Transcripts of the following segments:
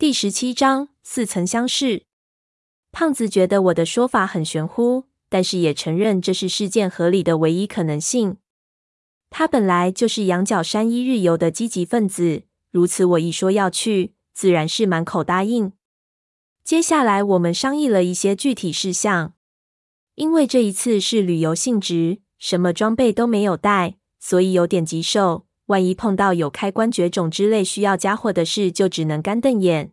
第十七章似曾相识。胖子觉得我的说法很玄乎，但是也承认这是事件合理的唯一可能性。他本来就是羊角山一日游的积极分子，如此我一说要去，自然是满口答应。接下来我们商议了一些具体事项，因为这一次是旅游性质，什么装备都没有带，所以有点棘手。万一碰到有开关绝种之类需要家伙的事，就只能干瞪眼。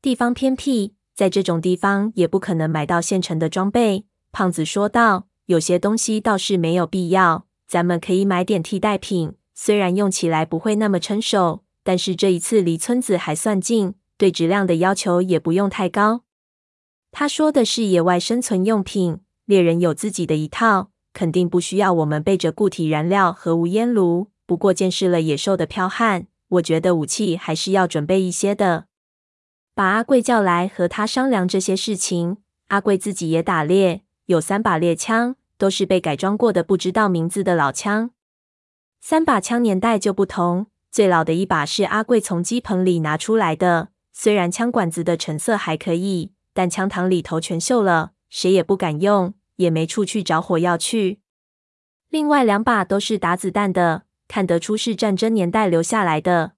地方偏僻，在这种地方也不可能买到现成的装备。胖子说道：“有些东西倒是没有必要，咱们可以买点替代品。虽然用起来不会那么称手，但是这一次离村子还算近，对质量的要求也不用太高。”他说的是野外生存用品，猎人有自己的一套，肯定不需要我们备着固体燃料和无烟炉。不过见识了野兽的剽悍，我觉得武器还是要准备一些的。把阿贵叫来和他商量这些事情。阿贵自己也打猎，有三把猎枪，都是被改装过的不知道名字的老枪。三把枪年代就不同，最老的一把是阿贵从鸡棚里拿出来的，虽然枪管子的成色还可以，但枪膛里头全锈了，谁也不敢用，也没处去找火药去。另外两把都是打子弹的。看得出是战争年代留下来的。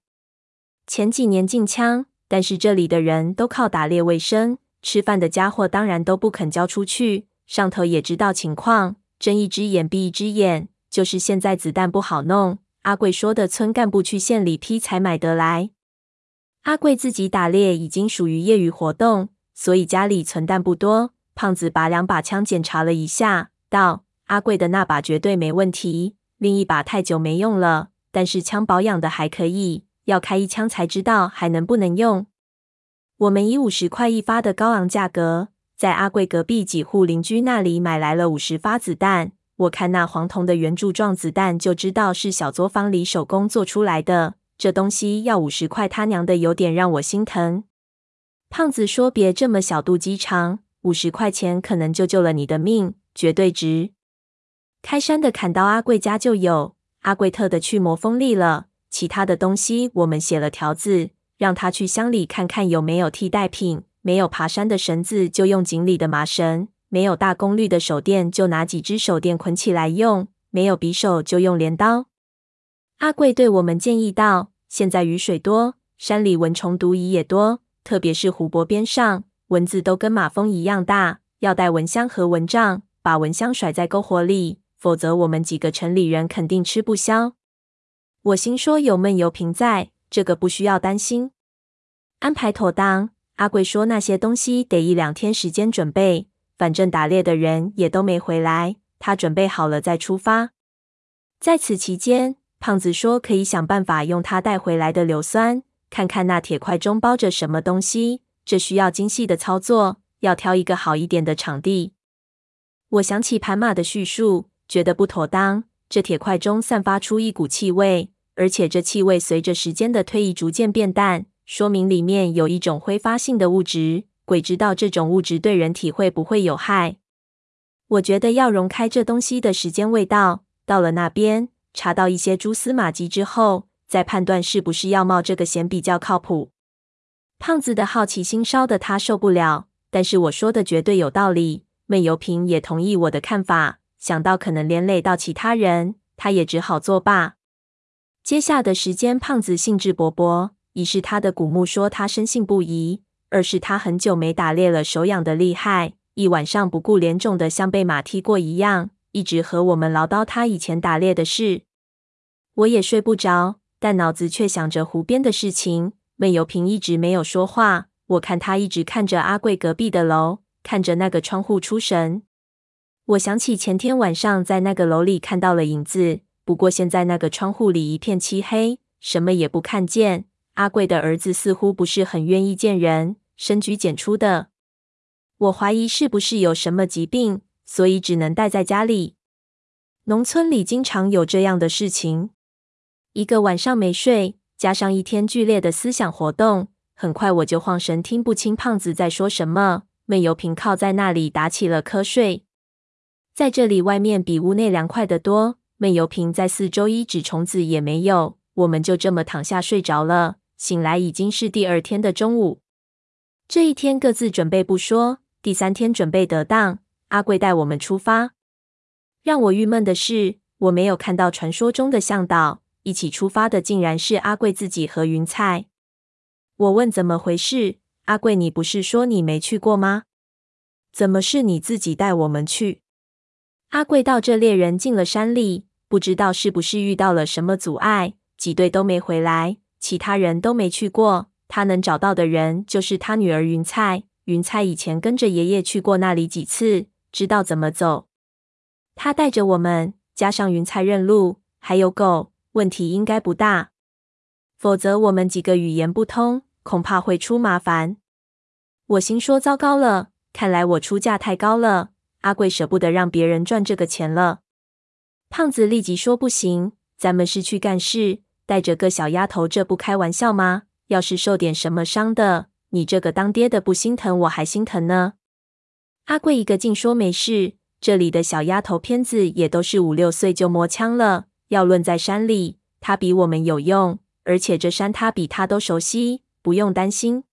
前几年禁枪，但是这里的人都靠打猎为生，吃饭的家伙当然都不肯交出去。上头也知道情况，睁一只眼闭一只眼。就是现在子弹不好弄，阿贵说的村干部去县里批才买得来。阿贵自己打猎已经属于业余活动，所以家里存弹不多。胖子把两把枪检查了一下，道：“阿贵的那把绝对没问题。”另一把太久没用了，但是枪保养的还可以，要开一枪才知道还能不能用。我们以五十块一发的高昂价格，在阿贵隔壁几户邻居那里买来了五十发子弹。我看那黄铜的圆柱状子弹，就知道是小作坊里手工做出来的。这东西要五十块，他娘的有点让我心疼。胖子说：“别这么小肚鸡肠，五十块钱可能就救了你的命，绝对值。”开山的砍刀，阿贵家就有。阿贵特的去磨锋利了，其他的东西我们写了条子，让他去乡里看看有没有替代品。没有爬山的绳子，就用井里的麻绳；没有大功率的手电，就拿几只手电捆起来用；没有匕首，就用镰刀。阿贵对我们建议道：“现在雨水多，山里蚊虫毒蚁也多，特别是湖泊边上，蚊子都跟马蜂一样大，要带蚊香和蚊帐，把蚊香甩在篝火里。”否则，我们几个城里人肯定吃不消。我心说有闷油瓶在，这个不需要担心，安排妥当。阿贵说那些东西得一两天时间准备，反正打猎的人也都没回来，他准备好了再出发。在此期间，胖子说可以想办法用他带回来的硫酸，看看那铁块中包着什么东西。这需要精细的操作，要挑一个好一点的场地。我想起盘马的叙述。觉得不妥当，这铁块中散发出一股气味，而且这气味随着时间的推移逐渐变淡，说明里面有一种挥发性的物质。鬼知道这种物质对人体会不会有害。我觉得要溶开这东西的时间未到，到了那边查到一些蛛丝马迹之后，再判断是不是要冒这个险比较靠谱。胖子的好奇心烧得他受不了，但是我说的绝对有道理。闷油瓶也同意我的看法。想到可能连累到其他人，他也只好作罢。接下的时间，胖子兴致勃勃，一是他的古墓说他深信不疑，二是他很久没打猎了，手痒的厉害，一晚上不顾脸肿的像被马踢过一样，一直和我们唠叨他以前打猎的事。我也睡不着，但脑子却想着湖边的事情。闷油瓶一直没有说话，我看他一直看着阿贵隔壁的楼，看着那个窗户出神。我想起前天晚上在那个楼里看到了影子，不过现在那个窗户里一片漆黑，什么也不看见。阿贵的儿子似乎不是很愿意见人，深居简出的。我怀疑是不是有什么疾病，所以只能待在家里。农村里经常有这样的事情，一个晚上没睡，加上一天剧烈的思想活动，很快我就晃神，听不清胖子在说什么。闷油瓶靠在那里打起了瞌睡。在这里，外面比屋内凉快得多。闷油瓶在四周，一只虫子也没有。我们就这么躺下睡着了。醒来已经是第二天的中午。这一天各自准备不说，第三天准备得当，阿贵带我们出发。让我郁闷的是，我没有看到传说中的向导，一起出发的竟然是阿贵自己和云菜。我问怎么回事，阿贵，你不是说你没去过吗？怎么是你自己带我们去？阿贵道：这猎人进了山里，不知道是不是遇到了什么阻碍，几队都没回来，其他人都没去过。他能找到的人就是他女儿云菜。云菜以前跟着爷爷去过那里几次，知道怎么走。他带着我们，加上云菜认路，还有狗，问题应该不大。否则我们几个语言不通。恐怕会出麻烦。我心说：糟糕了，看来我出价太高了。阿贵舍不得让别人赚这个钱了。胖子立即说：不行，咱们是去干事，带着个小丫头，这不开玩笑吗？要是受点什么伤的，你这个当爹的不心疼，我还心疼呢。阿贵一个劲说没事，这里的小丫头片子也都是五六岁就磨枪了。要论在山里，她比我们有用，而且这山她比她都熟悉。不用担心。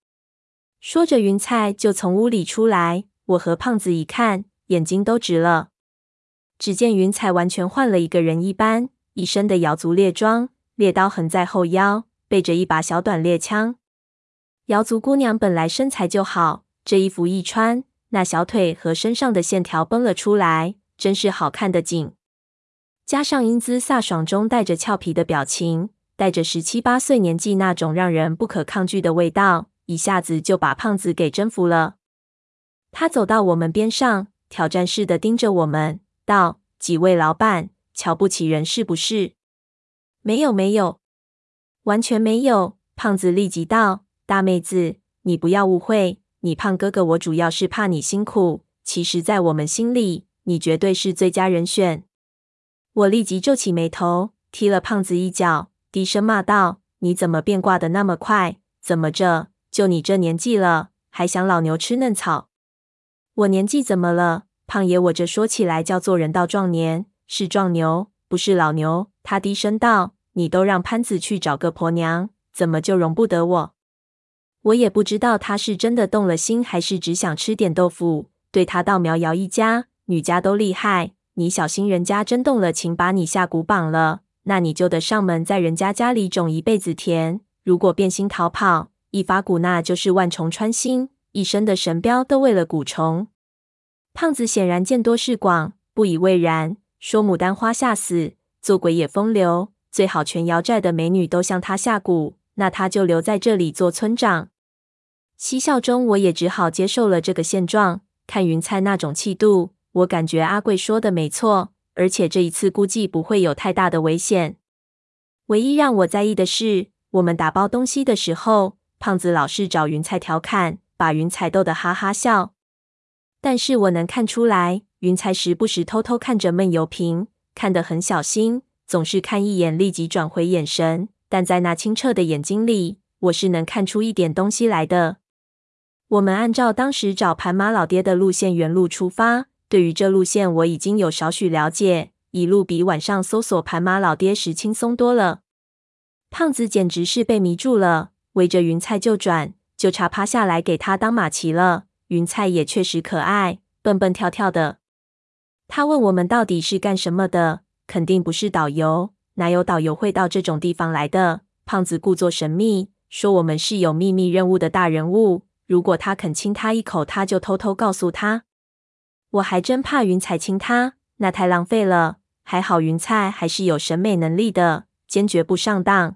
说着，云菜就从屋里出来。我和胖子一看，眼睛都直了。只见云彩完全换了一个人一般，一身的瑶族猎装，猎刀横在后腰，背着一把小短猎枪。瑶族姑娘本来身材就好，这衣服一穿，那小腿和身上的线条崩了出来，真是好看的紧。加上英姿飒爽中带着俏皮的表情。带着十七八岁年纪那种让人不可抗拒的味道，一下子就把胖子给征服了。他走到我们边上，挑战似的盯着我们，道：“几位老板，瞧不起人是不是？”“没有，没有，完全没有。”胖子立即道：“大妹子，你不要误会，你胖哥哥，我主要是怕你辛苦。其实，在我们心里，你绝对是最佳人选。”我立即皱起眉头，踢了胖子一脚。低声骂道：“你怎么变卦的那么快？怎么着？就你这年纪了，还想老牛吃嫩草？我年纪怎么了？胖爷，我这说起来叫做人到壮年，是壮牛，不是老牛。”他低声道：“你都让潘子去找个婆娘，怎么就容不得我？”我也不知道他是真的动了心，还是只想吃点豆腐。对他道：“苗瑶一家，女家都厉害，你小心人家真动了情，把你下蛊绑了。”那你就得上门，在人家家里种一辈子田。如果变心逃跑，一发蛊那就是万虫穿心，一身的神膘都为了蛊虫。胖子显然见多识广，不以为然，说：“牡丹花下死，做鬼也风流。最好全瑶寨的美女都向他下蛊，那他就留在这里做村长。”嬉笑中，我也只好接受了这个现状。看云菜那种气度，我感觉阿贵说的没错。而且这一次估计不会有太大的危险。唯一让我在意的是，我们打包东西的时候，胖子老是找云菜调侃，把云彩逗得哈哈笑。但是我能看出来，云彩时不时偷偷看着闷油瓶，看得很小心，总是看一眼立即转回眼神。但在那清澈的眼睛里，我是能看出一点东西来的。我们按照当时找盘马老爹的路线原路出发。对于这路线，我已经有少许了解，一路比晚上搜索盘马老爹时轻松多了。胖子简直是被迷住了，围着云菜就转，就差趴下来给他当马骑了。云彩也确实可爱，蹦蹦跳跳的。他问我们到底是干什么的，肯定不是导游，哪有导游会到这种地方来的？胖子故作神秘，说我们是有秘密任务的大人物，如果他肯亲他一口，他就偷偷告诉他。我还真怕云彩亲他，那太浪费了。还好云彩还是有审美能力的，坚决不上当。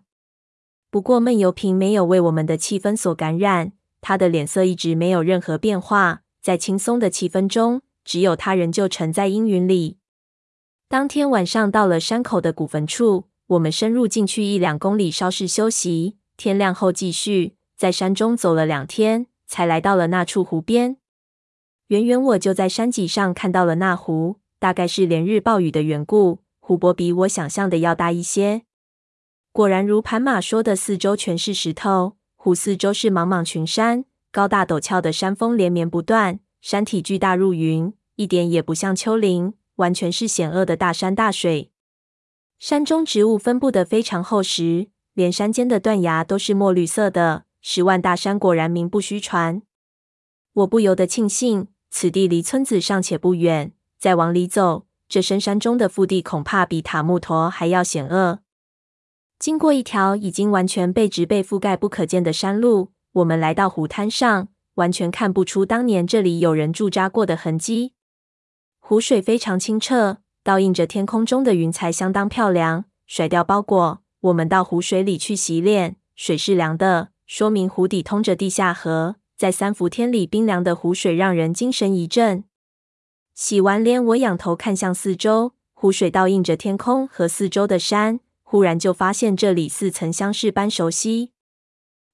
不过闷油瓶没有为我们的气氛所感染，他的脸色一直没有任何变化，在轻松的气氛中，只有他仍旧沉在阴云里。当天晚上到了山口的古坟处，我们深入进去一两公里稍事休息，天亮后继续在山中走了两天，才来到了那处湖边。远远我就在山脊上看到了那湖，大概是连日暴雨的缘故，湖泊比我想象的要大一些。果然如盘马说的，四周全是石头，湖四周是茫茫群山，高大陡峭的山峰连绵不断，山体巨大入云，一点也不像丘陵，完全是险恶的大山大水。山中植物分布得非常厚实，连山间的断崖都是墨绿色的。十万大山果然名不虚传。我不由得庆幸，此地离村子尚且不远。再往里走，这深山中的腹地恐怕比塔木陀还要险恶。经过一条已经完全被植被覆盖、不可见的山路，我们来到湖滩上，完全看不出当年这里有人驻扎过的痕迹。湖水非常清澈，倒映着天空中的云彩，相当漂亮。甩掉包裹，我们到湖水里去洗脸，水是凉的，说明湖底通着地下河。在三伏天里，冰凉的湖水让人精神一振。洗完脸，我仰头看向四周，湖水倒映着天空和四周的山，忽然就发现这里似曾相识般熟悉。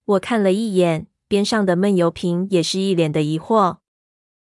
我看了一眼边上的闷油瓶，也是一脸的疑惑。